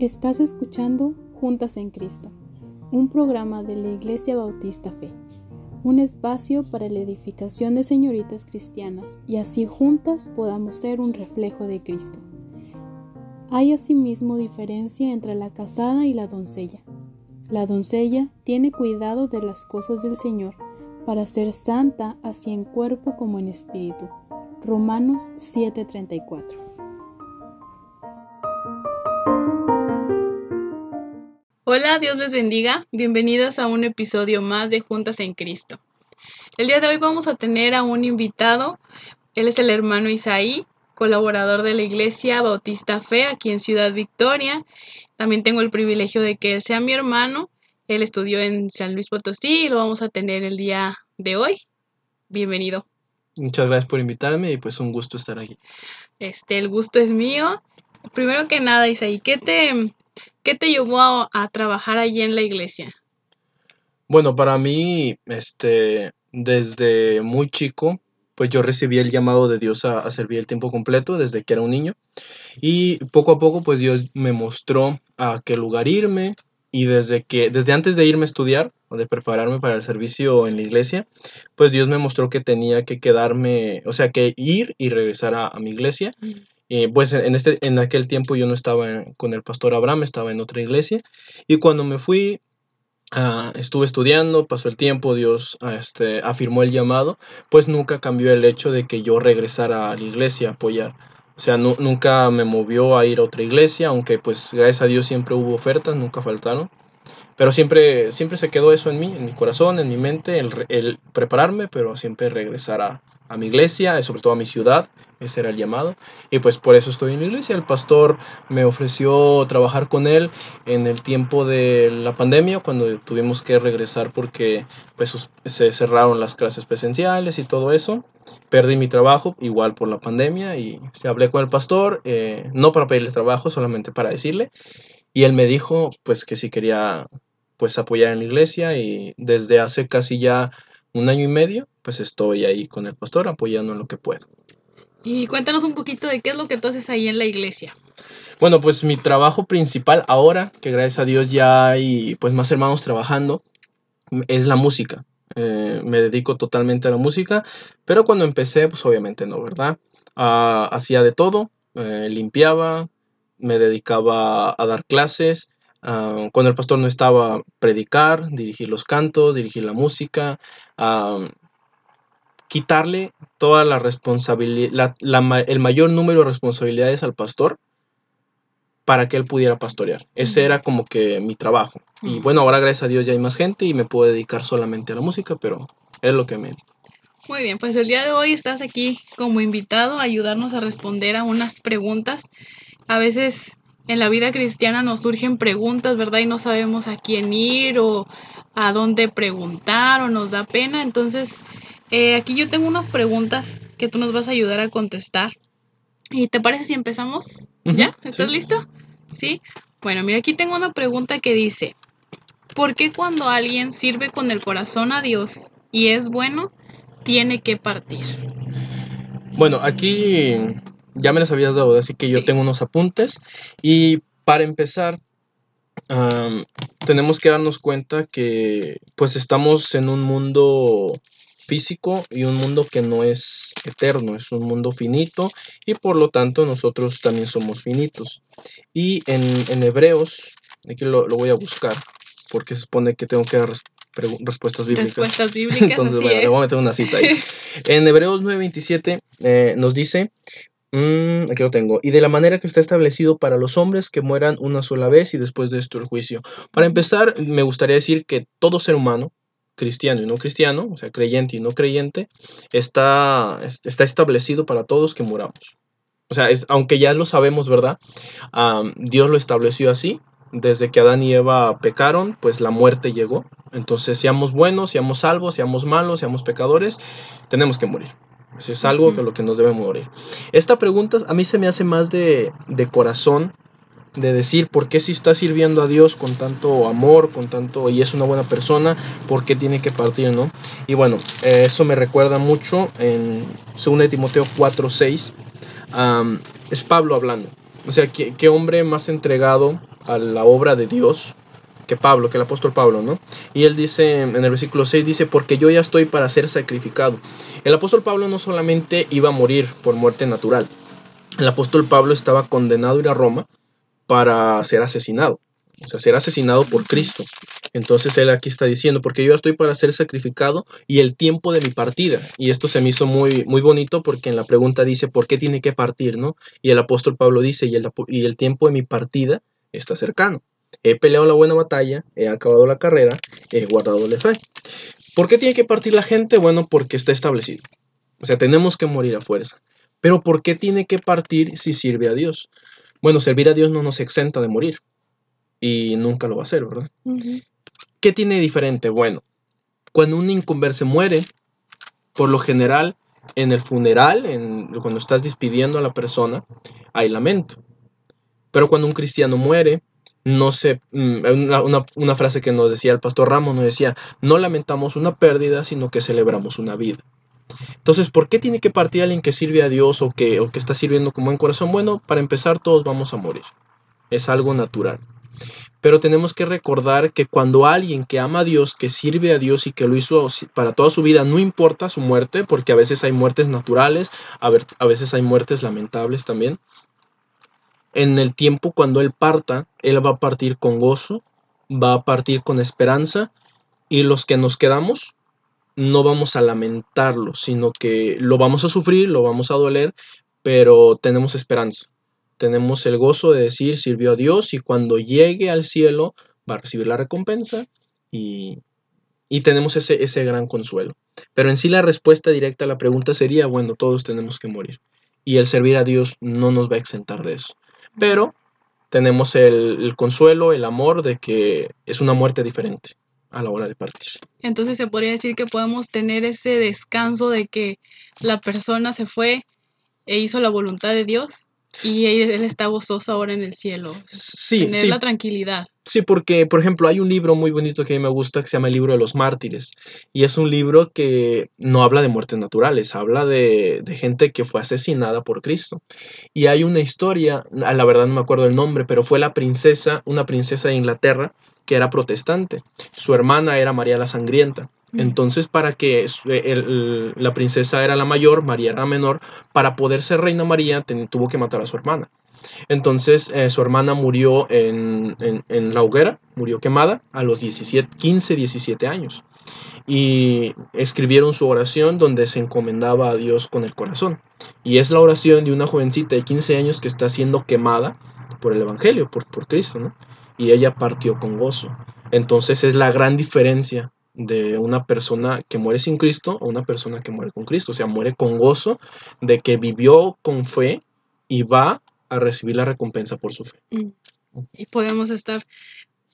Estás escuchando Juntas en Cristo, un programa de la Iglesia Bautista Fe, un espacio para la edificación de señoritas cristianas y así juntas podamos ser un reflejo de Cristo. Hay asimismo diferencia entre la casada y la doncella. La doncella tiene cuidado de las cosas del Señor para ser santa así en cuerpo como en espíritu. Romanos 7:34 Hola, Dios les bendiga. Bienvenidas a un episodio más de Juntas en Cristo. El día de hoy vamos a tener a un invitado. Él es el hermano Isaí, colaborador de la Iglesia Bautista Fe aquí en Ciudad Victoria. También tengo el privilegio de que él sea mi hermano. Él estudió en San Luis Potosí y lo vamos a tener el día de hoy. Bienvenido. Muchas gracias por invitarme y pues un gusto estar aquí. Este, el gusto es mío. Primero que nada, Isaí, ¿qué te, ¿Qué te llevó a, trabajar allí en la iglesia? Bueno, para mí, este, desde muy chico, pues yo recibí el llamado de Dios a, servir el tiempo completo desde que era un niño. Y poco a poco, pues Dios me mostró a qué lugar irme. Y desde que, desde antes de irme a estudiar o de prepararme para el servicio en la iglesia, pues Dios me mostró que tenía que quedarme, o sea, que ir y regresar a, mi iglesia. Mm. Eh, pues en, este, en aquel tiempo yo no estaba con el pastor Abraham, estaba en otra iglesia. Y cuando me fui, ah, estuve estudiando, pasó el tiempo, Dios ah, este, afirmó el llamado, pues nunca cambió el hecho de que yo regresara a la iglesia a apoyar. O sea, nunca me movió a ir a otra iglesia, aunque pues gracias a Dios siempre hubo ofertas, nunca faltaron. Pero siempre, siempre se quedó eso en mí, en mi corazón, en mi mente, el, prepararme, pero siempre regresar a, a, mi iglesia, sobre todo a mi ciudad, ese era el llamado. Y pues por eso estoy en la iglesia. El pastor me ofreció trabajar con él en el tiempo de la pandemia, cuando tuvimos que regresar porque pues se cerraron las clases presenciales y todo eso. Perdí mi trabajo, igual por la pandemia, y se hablé con el pastor, eh, no para pedirle trabajo, solamente para decirle. Y él me dijo pues que si quería pues apoyar en la iglesia y desde hace casi ya un año y medio pues estoy ahí con el pastor apoyando en lo que puedo. Y cuéntanos un poquito de qué es lo que tú haces ahí en la iglesia. Bueno, pues mi trabajo principal ahora, que gracias a Dios ya hay pues más hermanos trabajando, es la música. Eh, me dedico totalmente a la música, pero cuando empecé, pues obviamente no, ¿verdad? Ah, hacía de todo, eh, limpiaba, me dedicaba a dar clases, Ah, cuando el pastor no estaba, predicar, dirigir los cantos, dirigir la música, quitarle toda la responsabilidad, el mayor número de responsabilidades al pastor para que él pudiera pastorear. Ese era como que mi trabajo. Y bueno, ahora gracias a Dios ya hay más gente y me puedo dedicar solamente a la música, pero es lo que me... Muy bien, pues el día de hoy estás aquí como invitado a ayudarnos a responder a unas preguntas. A veces en la vida cristiana nos surgen preguntas, ¿verdad? Y no sabemos a quién ir o a dónde preguntar o nos da pena. Entonces, eh, aquí yo tengo unas preguntas que tú nos vas a ayudar a contestar. ¿Y te parece si empezamos? ¿Ya? ¿Estás listo? Sí. Bueno, mira, aquí tengo una pregunta que dice, ¿por qué cuando alguien sirve con el corazón a Dios y es bueno, tiene que partir? Bueno, aquí ya me las habías dado, así que yo tengo unos apuntes. Y para empezar, tenemos que darnos cuenta que pues estamos en un mundo físico y un mundo que no es eterno, es un mundo finito y por lo tanto nosotros también somos finitos. Y en, Hebreos, aquí lo, voy a buscar porque se supone que tengo que dar respuestas bíblicas. Respuestas bíblicas. Entonces, bueno, le voy a meter una cita ahí. en Hebreos 9:27 eh, nos dice, Mm, aquí lo tengo. Y de la manera que está establecido para los hombres que mueran una sola vez y después de esto el juicio. Para empezar, me gustaría decir que todo ser humano, cristiano y no cristiano, o sea, creyente y no creyente, está, está establecido para todos que muramos. O sea, es, aunque ya lo sabemos, ¿verdad? Dios lo estableció así. Desde que Adán y Eva pecaron, pues la muerte llegó. Entonces, seamos buenos, seamos salvos, seamos malos, seamos pecadores, tenemos que morir es algo que lo que nos debe morir. Esta pregunta a mí se me hace más de, corazón, de decir por qué si está sirviendo a Dios con tanto amor, con tanto y es una buena persona, por qué tiene que partir, ¿no? Y bueno, eh, eso me recuerda mucho en 2 Timoteo 4:6, es Pablo hablando. O sea, ¿qué, hombre más entregado a la obra de Dios que Pablo, que el apóstol Pablo, ¿no? Y él dice en el versículo 6, dice, porque yo ya estoy para ser sacrificado. El apóstol Pablo no solamente iba a morir por muerte natural, el apóstol Pablo estaba condenado a ir a Roma para ser asesinado, o sea, ser asesinado por Cristo. Entonces él aquí está diciendo, porque yo estoy para ser sacrificado y el tiempo de mi partida. Y esto se me hizo muy, muy bonito porque en la pregunta dice, ¿por qué tiene que partir? ¿no? Y el apóstol Pablo dice, y el, y el tiempo de mi partida está cercano. He peleado la buena batalla, he acabado la carrera, he guardado la fe. ¿Por qué tiene que partir la gente? Bueno, porque está establecido. O sea, tenemos que morir a fuerza. Pero ¿por qué tiene que partir si sirve a Dios? Bueno, servir a Dios no nos exenta de morir. Y nunca lo va a hacer, ¿verdad? ¿Qué tiene diferente? Bueno, cuando un inconverso muere, por lo general, en el funeral, en, cuando estás despidiendo a la persona, hay lamento. Pero cuando un cristiano muere, no sé, mm, una, una, frase que nos decía el pastor Ramos, nos decía, no lamentamos una pérdida, sino que celebramos una vida. Entonces, ¿por qué tiene que partir alguien que sirve a Dios o que, o que está sirviendo con buen corazón? Bueno, para empezar, todos vamos a morir. Es algo natural. Pero tenemos que recordar que cuando alguien que ama a Dios, que sirve a Dios y que lo hizo para toda su vida, no importa su muerte, porque a veces hay muertes naturales, a veces hay muertes lamentables también, en el tiempo cuando Él parta, Él va a partir con gozo, va a partir con esperanza y los que nos quedamos no vamos a lamentarlo, sino que lo vamos a sufrir, lo vamos a doler, pero tenemos esperanza. Tenemos el gozo de decir sirvió a Dios y cuando llegue al cielo va a recibir la recompensa y, y tenemos ese, ese gran consuelo. Pero en sí la respuesta directa a la pregunta sería, bueno, todos tenemos que morir. Y el servir a Dios no nos va a exentar de eso pero tenemos el, consuelo, el amor de que es una muerte diferente a la hora de partir. Entonces se podría decir que podemos tener ese descanso de que la persona se fue e hizo la voluntad de Dios y él está gozoso ahora en el cielo. Sí, tener la tranquilidad. Sí, porque, por ejemplo, hay un libro muy bonito que a mí me gusta que se llama el libro de los mártires. Y es un libro que no habla de muertes naturales, habla de, de gente que fue asesinada por Cristo. Y hay una historia, la verdad no me acuerdo el nombre, pero fue la princesa, una princesa de Inglaterra que era protestante. Su hermana era María la Sangrienta. Entonces, para que la princesa era la mayor, María era menor, para poder ser reina María tuvo que matar a su hermana. Entonces, eh, su hermana murió en, la hoguera, murió quemada a los 17, 15, 17 años. Y escribieron su oración donde se encomendaba a Dios con el corazón. Y es la oración de una jovencita de 15 años que está siendo quemada por el Evangelio, por, por Cristo, ¿no? Y ella partió con gozo. Entonces es la gran diferencia de una persona que muere sin Cristo o una persona que muere con Cristo. O sea, muere con gozo de que vivió con fe y va a recibir la recompensa por su fe. Mm. Y podemos estar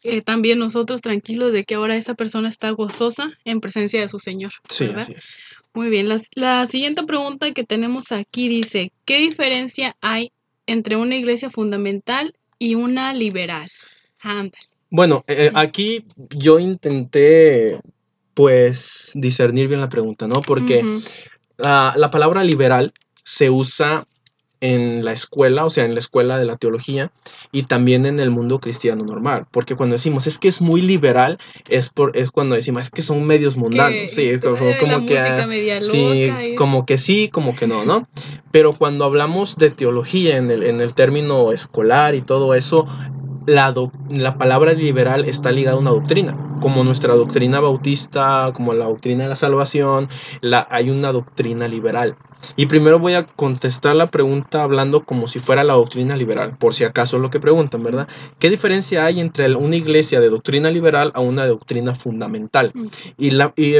eh, también nosotros tranquilos de que ahora esa persona está gozosa en presencia de su Señor. Sí, así es. Muy bien, la, la siguiente pregunta que tenemos aquí dice, ¿qué diferencia hay entre una iglesia fundamental y una liberal? Ándale. Bueno, eh, aquí yo intenté pues discernir bien la pregunta, ¿no? Porque la palabra liberal se usa en la escuela, o sea, en la escuela de la teología y también en el mundo cristiano normal, porque cuando decimos es que es muy liberal, es por es cuando decimos es que son medios mundanos, sí, como, que sí, como que sí, como que no, ¿no? Pero cuando hablamos de teología en el, en el término escolar y todo eso, la, la palabra liberal está ligada a una doctrina, como nuestra doctrina bautista, como la doctrina de la salvación, la, hay una doctrina liberal. Y primero voy a contestar la pregunta hablando como si fuera la doctrina liberal, por si acaso lo que preguntan, ¿verdad? ¿Qué diferencia hay entre una iglesia de doctrina liberal a una doctrina fundamental? Mm. Y la, y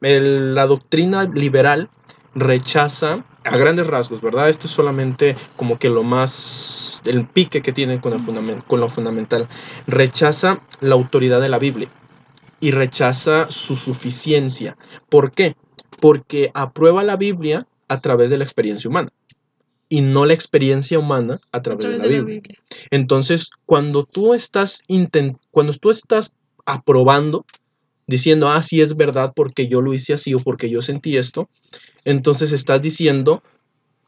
la doctrina liberal rechaza a grandes rasgos, ¿verdad? Esto es solamente como que lo más, el pique que tiene con, el con lo fundamental. Rechaza la autoridad de la Biblia y rechaza su suficiencia. ¿Por qué? Porque aprueba la Biblia a través de la experiencia humana y no la experiencia humana a través, de, la, Biblia. Entonces, cuando tú estás cuando tú estás aprobando, diciendo, ah, sí es verdad porque yo lo hice así o porque yo sentí esto, entonces estás diciendo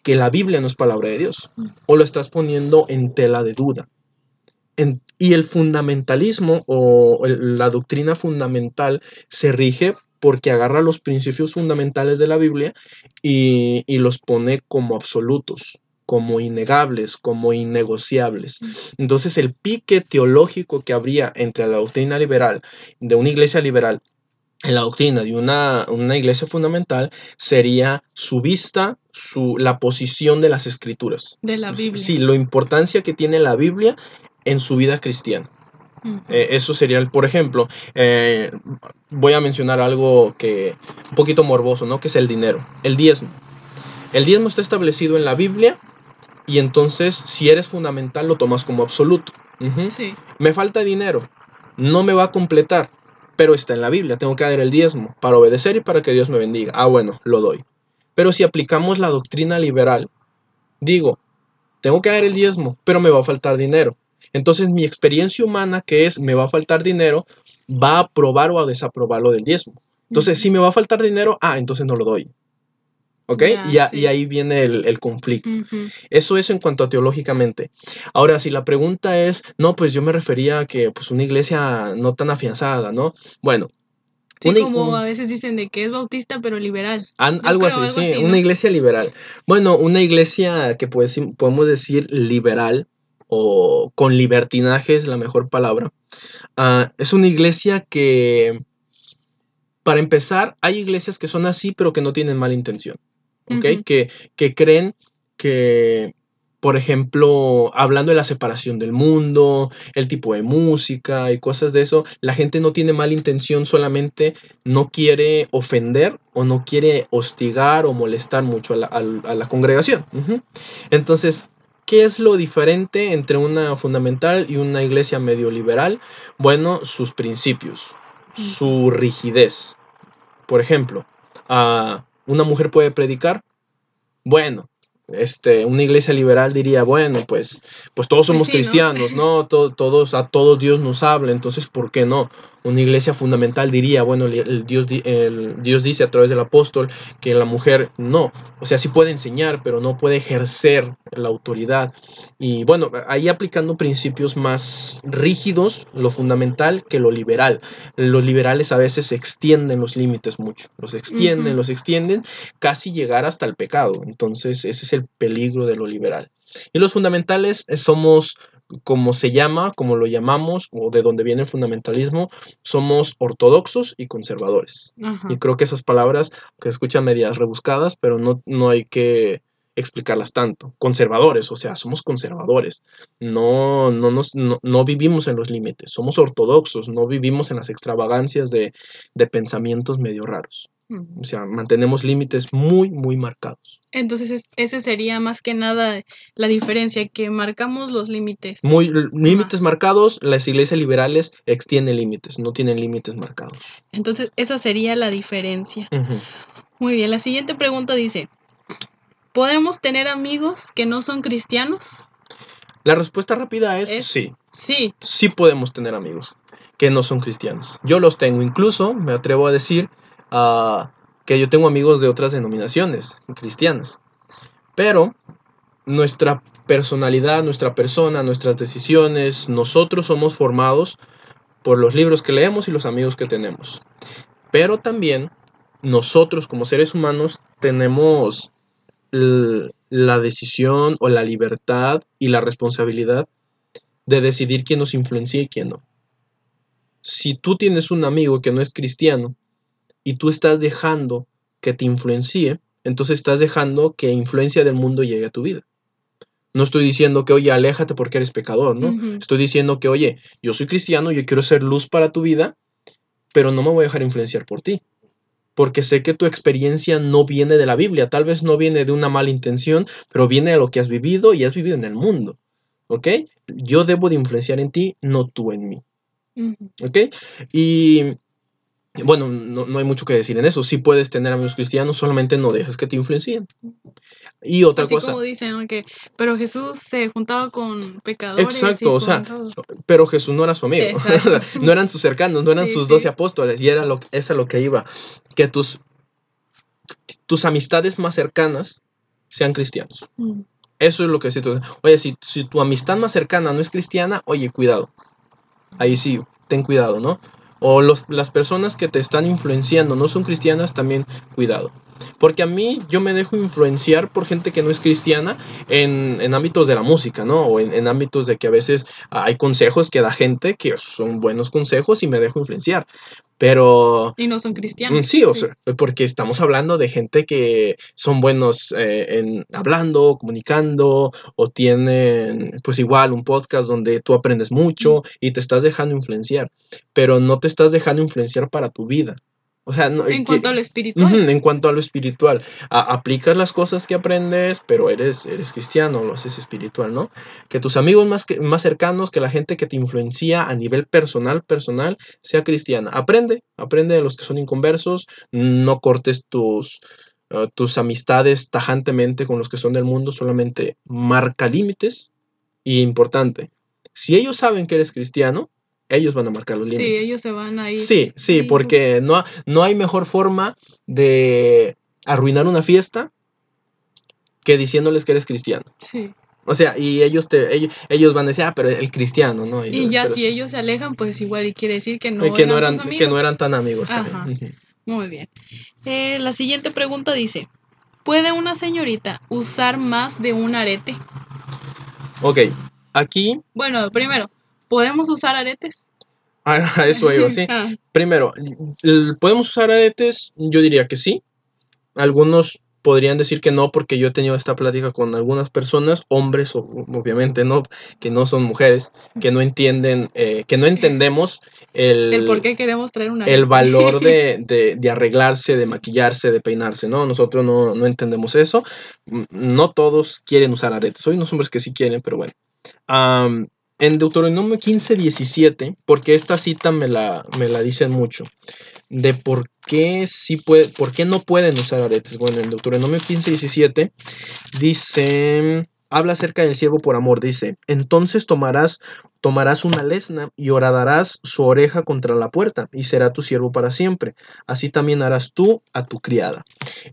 que la Biblia no es palabra de Dios o lo estás poniendo en tela de duda. Y el fundamentalismo o la doctrina fundamental se rige porque agarra los principios fundamentales de la Biblia y, los pone como absolutos, como innegables, como innegociables. Entonces el pique teológico que habría entre la doctrina liberal, de una iglesia liberal, en la doctrina de una, una iglesia fundamental, sería su vista, su, la posición de las escrituras. De la Biblia. Sí, la importancia que tiene la Biblia en su vida cristiana. Eh, eso sería, el, por ejemplo, eh, voy a mencionar algo que un poquito morboso, ¿no? Que es el dinero, el diezmo. El diezmo está establecido en la Biblia y entonces si eres fundamental lo tomas como absoluto. Sí. Me falta dinero, no me va a completar, pero está en la Biblia, tengo que dar el diezmo para obedecer y para que Dios me bendiga. Ah, bueno, lo doy. Pero si aplicamos la doctrina liberal, digo, tengo que dar el diezmo, pero me va a faltar dinero. Entonces mi experiencia humana, que es me va a faltar dinero, va a aprobar o a desaprobar lo del diezmo. Entonces, si me va a faltar dinero, ah, entonces no lo doy. ¿Ok? Y, a- sí. y ahí viene el, el conflicto. Eso es en cuanto a teológicamente. Ahora, si la pregunta es, no, pues yo me refería a que pues una iglesia no tan afianzada, ¿no? Bueno, Sí, una- como un- a veces dicen de que es bautista pero liberal. an- algo creo así, algo sí, una iglesia liberal. Bueno, una iglesia que pues, podemos decir liberal o con libertinaje es la mejor palabra. Ah, es una iglesia que, para empezar, hay iglesias que son así pero que no tienen mala intención. ¿Ok? Que, que creen que, por ejemplo, hablando de la separación del mundo, el tipo de música y cosas de eso, la gente no tiene mala intención, solamente no quiere ofender o no quiere hostigar o molestar mucho a la, a la congregación. Entonces, ¿qué es lo diferente entre una fundamental y una iglesia medio liberal? Bueno, sus principios, su rigidez. Por ejemplo, ah, una mujer puede predicar. Bueno, este, una iglesia liberal diría, bueno, pues, pues todos Pues somos sí, ¿no? cristianos, ¿no? To- todos, a todos Dios nos habla, entonces, ¿por qué no? Una iglesia fundamental diría, bueno, el, Dios, el Dios dice a través del apóstol que la mujer no, o sea, sí puede enseñar, pero no puede ejercer la autoridad. Y bueno, ahí aplicando principios más rígidos, lo fundamental que lo liberal. Los liberales a veces extienden los límites mucho, los extienden, los extienden, casi llegar hasta el pecado. Entonces, ese es el peligro de lo liberal. Y los fundamentales eh, somos, como se llama, como lo llamamos, o de donde viene el fundamentalismo, somos ortodoxos y conservadores. Ajá. Y creo que esas palabras que escuchan medias rebuscadas, pero no, no hay que explicarlas tanto. Conservadores, o sea, somos conservadores. No, no, nos, no, no vivimos en los límites. Somos ortodoxos, no vivimos en las extravagancias de, de pensamientos medio raros. O sea, mantenemos límites muy, muy marcados. Entonces, es- ese sería más que nada la diferencia, que marcamos los límites. Muy límites marcados, las iglesias liberales extienden límites, no tienen límites marcados. Entonces, esa sería la diferencia. Muy bien, la siguiente pregunta dice, ¿podemos tener amigos que no son cristianos? La respuesta rápida es, Es- sí. Sí. sí podemos tener amigos que no son cristianos. Yo los tengo, incluso me atrevo a decir que yo tengo amigos de otras denominaciones cristianas. Pero nuestra personalidad, nuestra persona, nuestras decisiones, nosotros somos formados por los libros que leemos y los amigos que tenemos. Pero también nosotros como seres humanos tenemos la decisión o la libertad y la responsabilidad de decidir quién nos influencia y quién no. Si tú tienes un amigo que no es cristiano y tú estás dejando que te influencie, entonces estás dejando que influencia del mundo llegue a tu vida. No estoy diciendo que, oye, aléjate porque eres pecador, ¿no? Estoy diciendo que, oye, yo soy cristiano, yo quiero ser luz para tu vida, pero no me voy a dejar influenciar por ti. Porque sé que tu experiencia no viene de la Biblia, tal vez no viene de una mala intención, pero viene de lo que has vivido y has vivido en el mundo. ¿Ok? Yo debo de influenciar en ti, no tú en mí. ¿Ok? Y bueno, no, no hay mucho que decir en eso. Sí puedes tener amigos cristianos, solamente no dejes que te influencien. Y otra Así cosa, como dicen, que, pero Jesús se juntaba con pecadores. Exacto, y o con sea, todos. pero Jesús no era su amigo. No eran sus cercanos, no eran Sí, sus sí. doce apóstoles. Y era lo, es a lo que iba. Que tus, tus amistades más cercanas sean cristianos. Mm. Eso es lo que necesito. Oye, si, si tu amistad más cercana no es cristiana, oye, cuidado. Ahí sí, ten cuidado, ¿no? O los, las personas que te están influenciando no son cristianas, también cuidado. Porque a mí yo me dejo influenciar por gente que no es cristiana en, en ámbitos de la música, ¿no? O en, en, ámbitos de que a veces hay consejos que da gente que son buenos consejos y me dejo influenciar. Pero... Y no son cristianos. Sí, o sea, porque estamos hablando de gente que son buenos eh, en hablando, comunicando, o tienen pues igual un podcast donde tú aprendes mucho y te estás dejando influenciar, pero no te estás dejando influenciar para tu vida. O sea, no, en cuanto a lo espiritual. en cuanto a lo espiritual. aplicas las cosas que aprendes, pero eres, eres cristiano, lo haces espiritual, ¿no? Que tus amigos más, que, más cercanos, que la gente que te influencia a nivel personal, personal, sea cristiana. Aprende, aprende de los que son inconversos, no cortes tus, uh, tus amistades tajantemente con los que son del mundo, solamente marca límites. Y importante, si ellos saben que eres cristiano, ellos van a marcar los límites. Sí, ellos se van a ir. Sí, sí, porque no, no hay mejor forma de arruinar una fiesta que diciéndoles que eres cristiano. Sí. O sea, y ellos te ellos, ellos van a decir, ah, pero el cristiano, ¿no? Y, y ya si ellos se alejan, pues igual y quiere decir que no, que eran, no eran, tus amigos. que no eran tan amigos. Ajá. Muy bien. Eh, la siguiente pregunta dice, ¿puede una señorita usar más de un arete? Ok, aquí... Bueno, primero, ¿Podemos usar aretes? A eso iba, sí. Ah. Primero, ¿podemos usar aretes? Yo diría que sí. Algunos podrían decir que no, porque yo he tenido esta plática con algunas personas, hombres, obviamente, no, que no son mujeres, que no entienden, eh, que no entendemos el, el por qué queremos traer una el valor de, de, de, arreglarse, de maquillarse, de peinarse, ¿no? Nosotros no, no entendemos eso. No todos quieren usar aretes. Hay unos hombres que sí quieren, pero bueno. Um, en Deuteronomio 15, 17, porque esta cita me la, me la dicen mucho, de por qué, sí puede, por qué no pueden usar aretes. Bueno, en Deuteronomio 15, 17 dice, habla acerca del siervo por amor, dice, entonces tomarás, tomarás una lesna y horadarás su oreja contra la puerta y será tu siervo para siempre. Así también harás tú a tu criada.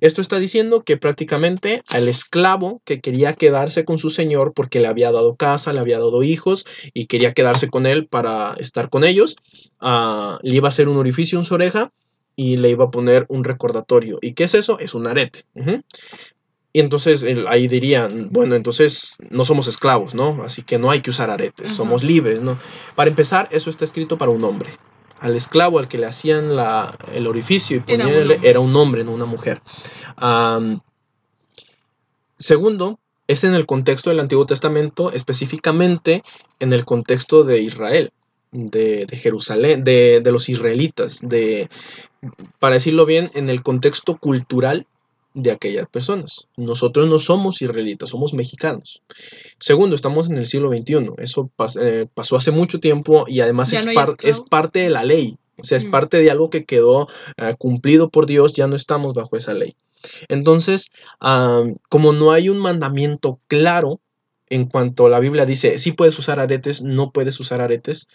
Esto está diciendo que prácticamente al esclavo que quería quedarse con su señor porque le había dado casa, le había dado hijos y quería quedarse con él para estar con ellos, uh, le iba a hacer un orificio en su oreja y le iba a poner un recordatorio. ¿Y qué es eso? Es un arete. Y entonces ahí dirían, bueno, entonces no somos esclavos, ¿no? Así que no hay que usar aretes, Ajá. somos libres, ¿no? Para empezar, eso está escrito para un hombre. Al esclavo al que le hacían la, el orificio y ponían era, un era, un hombre, no una mujer. Um, segundo, es en el contexto del Antiguo Testamento, específicamente en el contexto de Israel, de, de Jerusalén, de, de los israelitas, de, para decirlo bien, en el contexto cultural de aquellas personas. Nosotros no somos israelitas, somos mexicanos. Segundo, estamos en el siglo XXI. Eso pas eh, pasó hace mucho tiempo y además es, no par es, parte de la ley. O sea, es mm. parte de algo que quedó uh, cumplido por Dios, ya no estamos bajo esa ley. Entonces, como no hay un mandamiento claro en cuanto la Biblia dice, sí puedes usar aretes, no puedes usar aretes,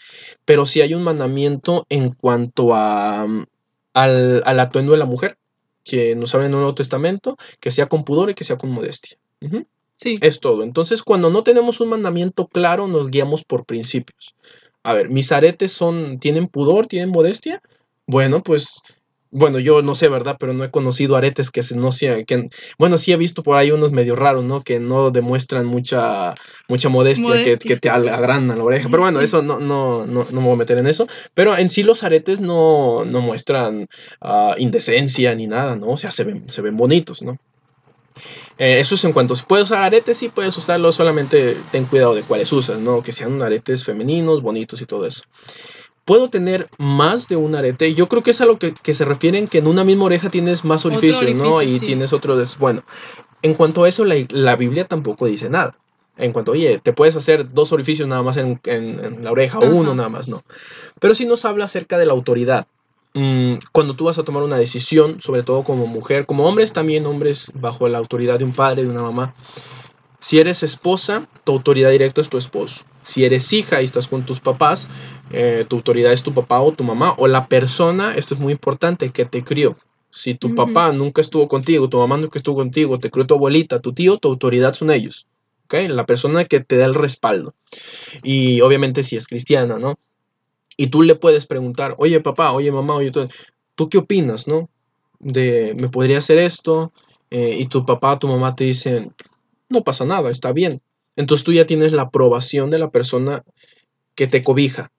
pero sí hay un mandamiento en cuanto a, um, al, al atuendo de la mujer que nos habla en el Nuevo Testamento, que sea con pudor y que sea con modestia. Uh -huh. Sí. Es todo. Entonces, cuando no tenemos un mandamiento claro, nos guiamos por principios. A ver, mis aretes son, ¿tienen pudor? ¿Tienen modestia? Bueno, pues, bueno, yo no sé, ¿verdad? Pero no he conocido aretes que se no sean, que, bueno, sí he visto por ahí unos medio raros, ¿no? Que no demuestran mucha, mucha modestia, modestia. Que, que, te agrandan la oreja. Pero bueno, eso no, no, no, no, me voy a meter en eso. Pero en sí los aretes no, no muestran uh, indecencia ni nada, ¿no? O sea, se ven, se ven bonitos, ¿no? Eh, eso es en cuanto si puedes usar aretes, sí puedes usarlos, solamente ten cuidado de cuáles usas, ¿no? Que sean aretes femeninos, bonitos y todo eso. Puedo tener más de un arete. Yo creo que es a lo que, que se refieren que en una misma oreja tienes más orificios, orificio, ¿no? Y sí. tienes otro de... Bueno, en cuanto a eso, la, la, Biblia tampoco dice nada. En cuanto, oye, te puedes hacer dos orificios nada más en, en, en la oreja, uno nada más, no. Pero sí nos habla acerca de la autoridad. Mm, cuando tú vas a tomar una decisión, sobre todo como mujer, como hombres también, hombres bajo la autoridad de un padre, de una mamá. Si eres esposa, tu autoridad directa es tu esposo. Si eres hija y estás con tus papás, eh, tu autoridad es tu papá o tu mamá o la persona, esto es muy importante, que te crió. Si tu uh -huh. papá nunca estuvo contigo, tu mamá nunca estuvo contigo, te crió tu abuelita, tu tío, tu autoridad son ellos. ¿ok? La persona que te da el respaldo. Y obviamente si es cristiana, ¿no? Y tú le puedes preguntar, oye papá, oye mamá, oye tú, ¿tú qué opinas, no? De, ¿me podría hacer esto? Eh, y tu papá, tu mamá te dicen, no pasa nada, está bien. Entonces tú ya tienes la aprobación de la persona que te cobija.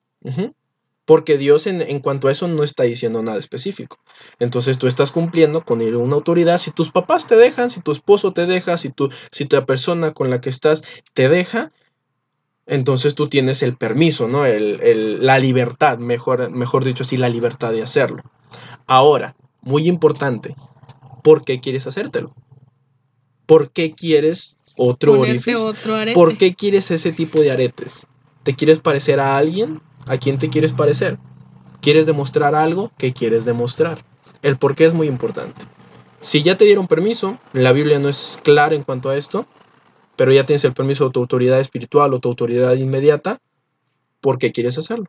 Porque Dios en, en, cuanto a eso no está diciendo nada específico. Entonces tú estás cumpliendo con una autoridad. Si tus papás te dejan, si tu esposo te deja, si, tu, si la persona con la que estás te deja, entonces tú tienes el permiso, ¿no? El, la libertad, mejor, mejor dicho así, la libertad de hacerlo. Ahora, muy importante, ¿por qué quieres hacértelo? ¿Por qué quieres otro orificio? Otro. ¿Por qué quieres ese tipo de aretes? ¿Te quieres parecer a alguien? ¿A quién te quieres parecer? ¿Quieres demostrar algo? ¿Qué quieres demostrar? El por qué es muy importante. Si ya te dieron permiso, la Biblia no es clara en cuanto a esto, pero ya tienes el permiso de tu autoridad espiritual o tu autoridad inmediata, ¿por qué quieres hacerlo?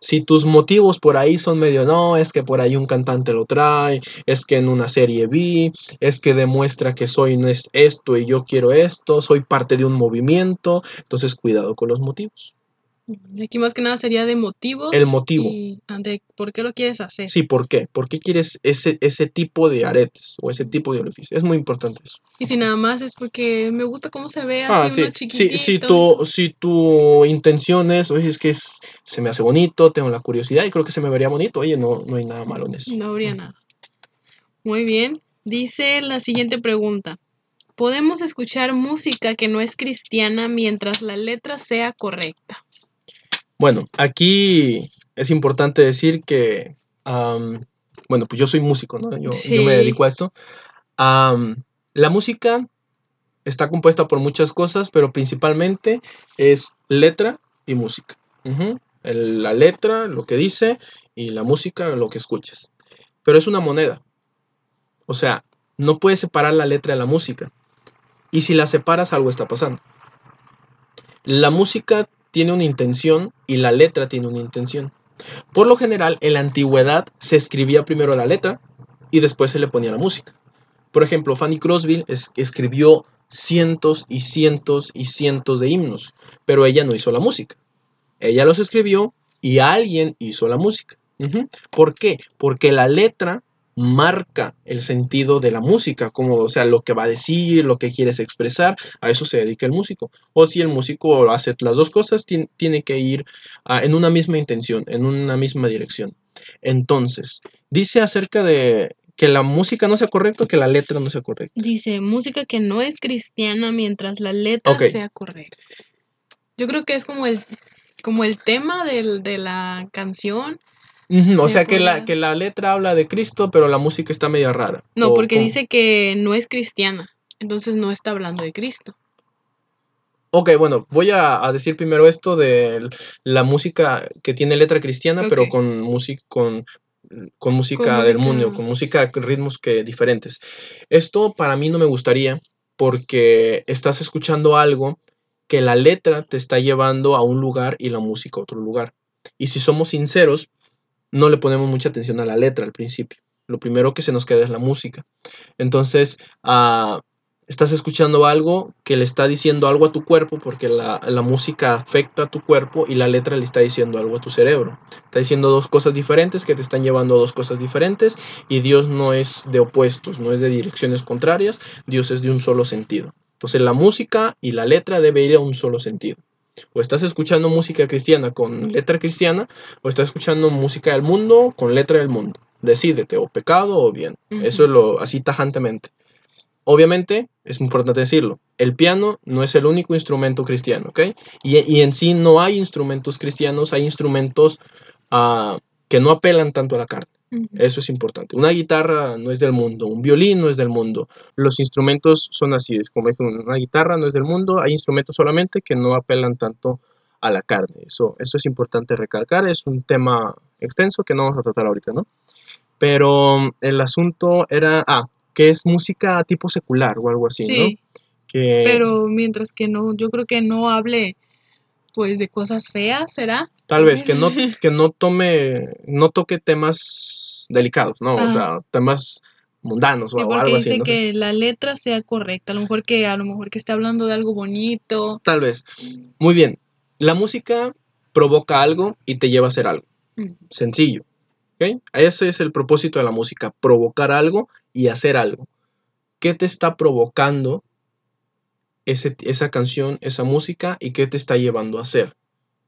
Si tus motivos por ahí son medio, no, es que por ahí un cantante lo trae, es que en una serie vi, es que demuestra que soy esto y yo quiero esto, soy parte de un movimiento, entonces cuidado con los motivos. Aquí más que nada sería de motivos. El motivo. Y ah, de por qué lo quieres hacer. Sí, ¿por qué? ¿Por qué quieres ese, ese tipo de aretes o ese tipo de orificio? Es muy importante eso. Y si nada más es porque me gusta cómo se ve Ah, así sí. uno Si, chiquitito. si, tu, si tu intención es, oye, es que es- se me hace bonito, tengo la curiosidad y creo que se me vería bonito, oye, no, no hay nada malo en eso. No habría nada. Muy bien. Dice la siguiente pregunta. ¿Podemos escuchar música que no es cristiana mientras la letra sea correcta? Bueno, aquí es importante decir que, bueno, pues yo soy músico, ¿no? Yo, me dedico a esto. La música está compuesta por muchas cosas, pero principalmente es letra y música. El- la letra, lo que dice, y la música, lo que escuchas. Pero es una moneda. O sea, no puedes separar la letra de la música. Y si la separas, algo está pasando. La música tiene una intención y la letra tiene una intención. Por lo general, en la antigüedad se escribía primero la letra y después se le ponía la música. Por ejemplo, Fanny Crosby es- escribió cientos y cientos y cientos de himnos, pero ella no hizo la música. Ella los escribió y alguien hizo la música. ¿Por qué? Porque la letra marca el sentido de la música, como, o sea, lo que va a decir, lo que quieres expresar, a eso se dedica el músico. O si el músico hace las dos cosas, tien- tiene que ir ah, en una misma intención, en una misma dirección. Entonces, dice acerca de que la música no sea correcta, que la letra no sea correcta. Dice música que no es cristiana mientras la letra sea correcta. Yo creo que es como el, como el tema del- de la canción. O Se sea, que la, que la letra habla de Cristo, pero la música está media rara. No, O porque dice que no es cristiana. Entonces no está hablando de Cristo. Ok, bueno, voy a, a decir primero esto de la música que tiene letra cristiana, pero con, música con, con música Con del música- mundo, con música ritmos que diferentes. Esto para mí no me gustaría porque estás escuchando algo que la letra te está llevando a un lugar y la música a otro lugar. Y si somos sinceros, no le ponemos mucha atención a la letra al principio. Lo primero que se nos queda es la música. Entonces, ah, estás escuchando algo que le está diciendo algo a tu cuerpo porque la, la música afecta a tu cuerpo y la letra le está diciendo algo a tu cerebro. Está diciendo dos cosas diferentes que te están llevando a dos cosas diferentes y Dios no es de opuestos, no es de direcciones contrarias, Dios es de un solo sentido. Entonces la música y la letra debe ir a un solo sentido. O estás escuchando música cristiana con letra cristiana o estás escuchando música del mundo con letra del mundo. Decídete, o pecado o bien. Eso es lo así tajantemente. Obviamente, es importante decirlo, el piano no es el único instrumento cristiano, ¿ok? Y, y en sí no hay instrumentos cristianos, hay instrumentos ah, que no apelan tanto a la carne. Eso es importante. Una guitarra no es del mundo, un violín no es del mundo. Los instrumentos son así, es como dije, una guitarra no es del mundo, hay instrumentos solamente que no apelan tanto a la carne. Eso, eso es importante recalcar, es un tema extenso que no vamos a tratar ahorita, ¿no? Pero mm, el asunto era, ah, que es música tipo secular o algo así, Sí, ¿no? Que, pero mientras que no, yo creo que no hable pues de cosas feas, ¿será? Tal vez que no, que no tome, no toque temas delicados, ¿no? O Ajá. sea, temas mundanos Sí, o, porque algo así. dice ¿no? que la letra sea correcta, a lo mejor que a lo mejor que esté hablando de algo bonito. Tal vez. Muy bien. La música provoca algo y te lleva a hacer algo. Sencillo. ¿ok? Ese es el propósito de la música, provocar algo y hacer algo. ¿Qué te está provocando ese- esa canción, esa música y qué te está llevando a hacer?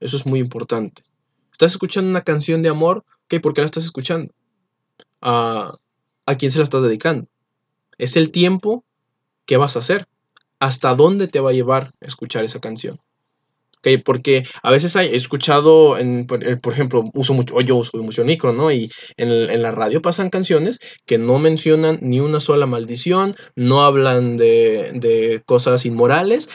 Eso es muy importante. ¿Estás escuchando una canción de amor? ¿Ok? ¿Por qué la estás escuchando? ¿A, ¿A quién se la estás dedicando? Es el tiempo que vas a hacer. ¿Hasta dónde te va a llevar escuchar esa canción? ¿ok? Porque a veces he escuchado, en, por, eh, ejemplo, uso mucho, yo uso mucho micro, ¿no? Y en, en la radio pasan canciones que no mencionan ni una sola maldición, no hablan de, de cosas inmorales,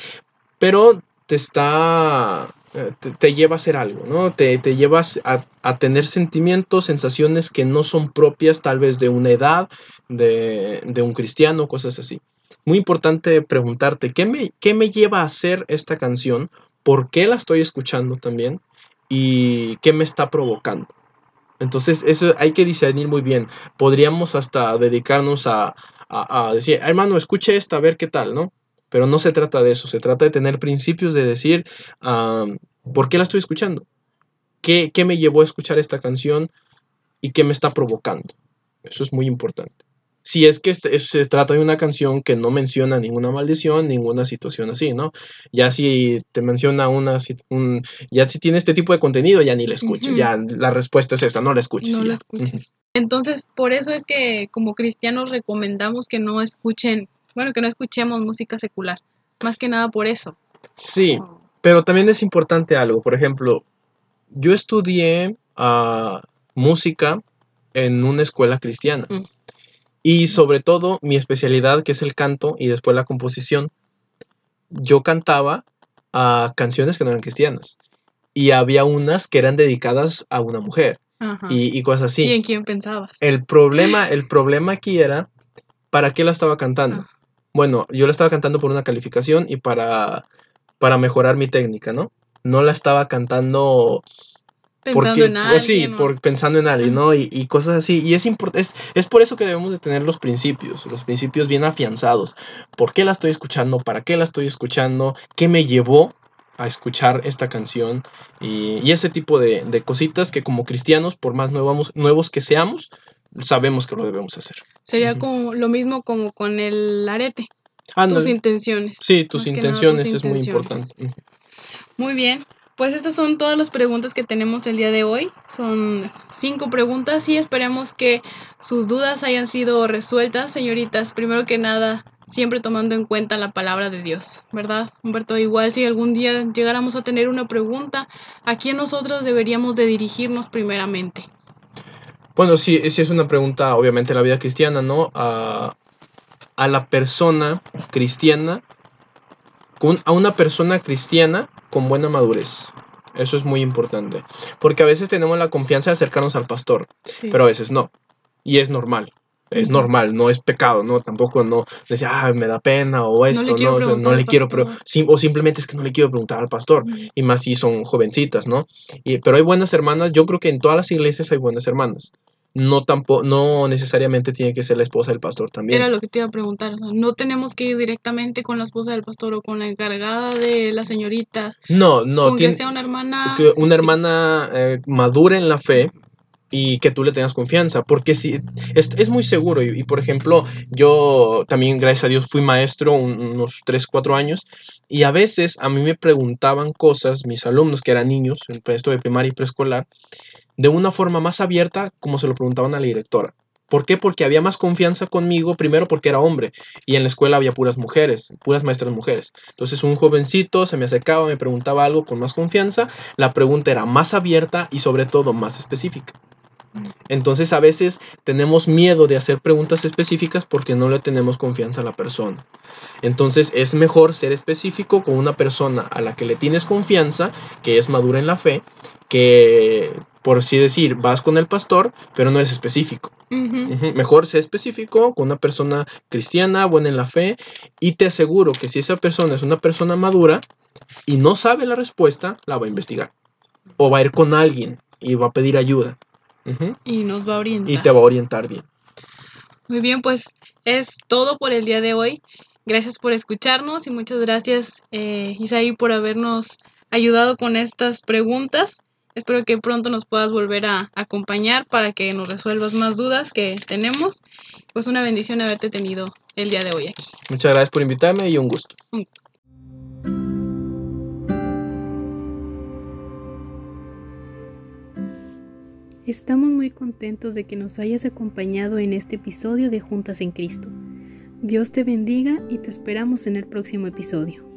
pero te está, te, te lleva a hacer algo, ¿no? Te, te llevas a, a tener sentimientos, sensaciones que no son propias tal vez de una edad, de, de un cristiano, cosas así. Muy importante preguntarte, ¿qué me, ¿qué me lleva a hacer esta canción? ¿Por qué la estoy escuchando también? ¿Y qué me está provocando? Entonces, eso hay que discernir muy bien. Podríamos hasta dedicarnos a, a- a decir, hermano, escuche esta, a ver qué tal, ¿no? Pero no se trata de eso, se trata de tener principios de decir, ah, ¿por qué la estoy escuchando? ¿Qué, ¿Qué me llevó a escuchar esta canción y qué me está provocando? Eso es muy importante. Si es que este- es- se trata de una canción que no menciona ninguna maldición, ninguna situación así, ¿no? Ya si te menciona una, si- un- ya si tiene este tipo de contenido, ya ni la escuches, ya la respuesta es esta, no la escuches. No la escuches. Entonces, por eso es que como cristianos recomendamos que no escuchen, bueno, que no escuchemos música secular. Más que nada por eso. Sí, pero también es importante algo. Por ejemplo, yo estudié ah, música en una escuela cristiana. Mm. Y sobre todo mi especialidad, que es el canto y después la composición, yo cantaba a canciones que no eran cristianas. Y había unas que eran dedicadas a una mujer Ajá. y, y cosas así. ¿Y en quién pensabas? El problema, el problema aquí era, ¿para qué la estaba cantando? Ah. Bueno, yo la estaba cantando por una calificación y para, para mejorar mi técnica, ¿no? No la estaba cantando Pensando porque, en pues alguien. sí, ¿no? por, pensando en alguien, ¿no? Y, y cosas así. Y es, es, es por eso que debemos de tener los principios, los principios bien afianzados. ¿Por qué la estoy escuchando? ¿Para qué la estoy escuchando? ¿Qué me llevó a escuchar esta canción? Y, y ese tipo de, de cositas que como cristianos, por más nuevos, nuevos que seamos, sabemos que lo debemos hacer. Sería como lo mismo como con el arete, tus intenciones. Sí, tus nada, intenciones es muy importante. Muy bien, pues estas son todas las preguntas que tenemos el día de hoy. Son cinco preguntas y esperemos que sus dudas hayan sido resueltas, señoritas. Primero que nada, siempre tomando en cuenta la palabra de Dios, ¿verdad, Humberto? Igual si algún día llegáramos a tener una pregunta, ¿a quién nosotros deberíamos de dirigirnos primeramente? Bueno, sí, sí es una pregunta, obviamente, de la vida cristiana, ¿no? A, a la persona cristiana, con, a una persona cristiana con buena madurez. Eso es muy importante. Porque a veces tenemos la confianza de acercarnos al pastor, pero a veces no. Y es normal. Es normal, no es pecado, ¿no? Tampoco no decir, ah, me da pena o esto, le no, quiero no le quiero, sim- o simplemente es que no le quiero preguntar al pastor y más si son jovencitas, ¿no? Y, pero hay buenas hermanas, yo creo que en todas las iglesias hay buenas hermanas. No, tampoco, no necesariamente tiene que ser la esposa del pastor también. Era lo que te iba a preguntar. No tenemos que ir directamente con la esposa del pastor o con la encargada de las señoritas. No, no, con tiene que sea una hermana. una este, hermana eh, madura en la fe y que tú le tengas confianza, porque si es, es muy seguro y, por ejemplo yo también gracias a Dios fui maestro un- unos 3, 4 años y a veces a mí me preguntaban cosas mis alumnos que eran niños, en esto de primaria y preescolar, de una forma más abierta como se lo preguntaban a la directora. ¿Por qué? Porque había más confianza conmigo, primero porque era hombre y en la escuela había puras mujeres, puras maestras mujeres. Entonces un jovencito se me acercaba, me preguntaba algo con más confianza, la pregunta era más abierta y sobre todo más específica. Entonces a veces tenemos miedo de hacer preguntas específicas porque no le tenemos confianza a la persona. Entonces es mejor ser específico con una persona a la que le tienes confianza, que es madura en la fe, que por así decir vas con el pastor, pero no eres específico. Mejor ser específico con una persona cristiana, buena en la fe, y te aseguro que si esa persona es una persona madura y no sabe la respuesta, la va a investigar. O va a ir con alguien y va a pedir ayuda. Y nos va a orientar. Y te va a orientar bien. Muy bien, pues es todo por el día de hoy. Gracias por escucharnos y muchas gracias, eh, Isaí, por habernos ayudado con estas preguntas. Espero que pronto nos puedas volver a acompañar para que nos resuelvas más dudas que tenemos. Pues una bendición haberte tenido el día de hoy aquí. Muchas gracias por invitarme y un gusto. Un gusto. Estamos muy contentos de que nos hayas acompañado en este episodio de Juntas en Cristo. Dios te bendiga y te esperamos en el próximo episodio.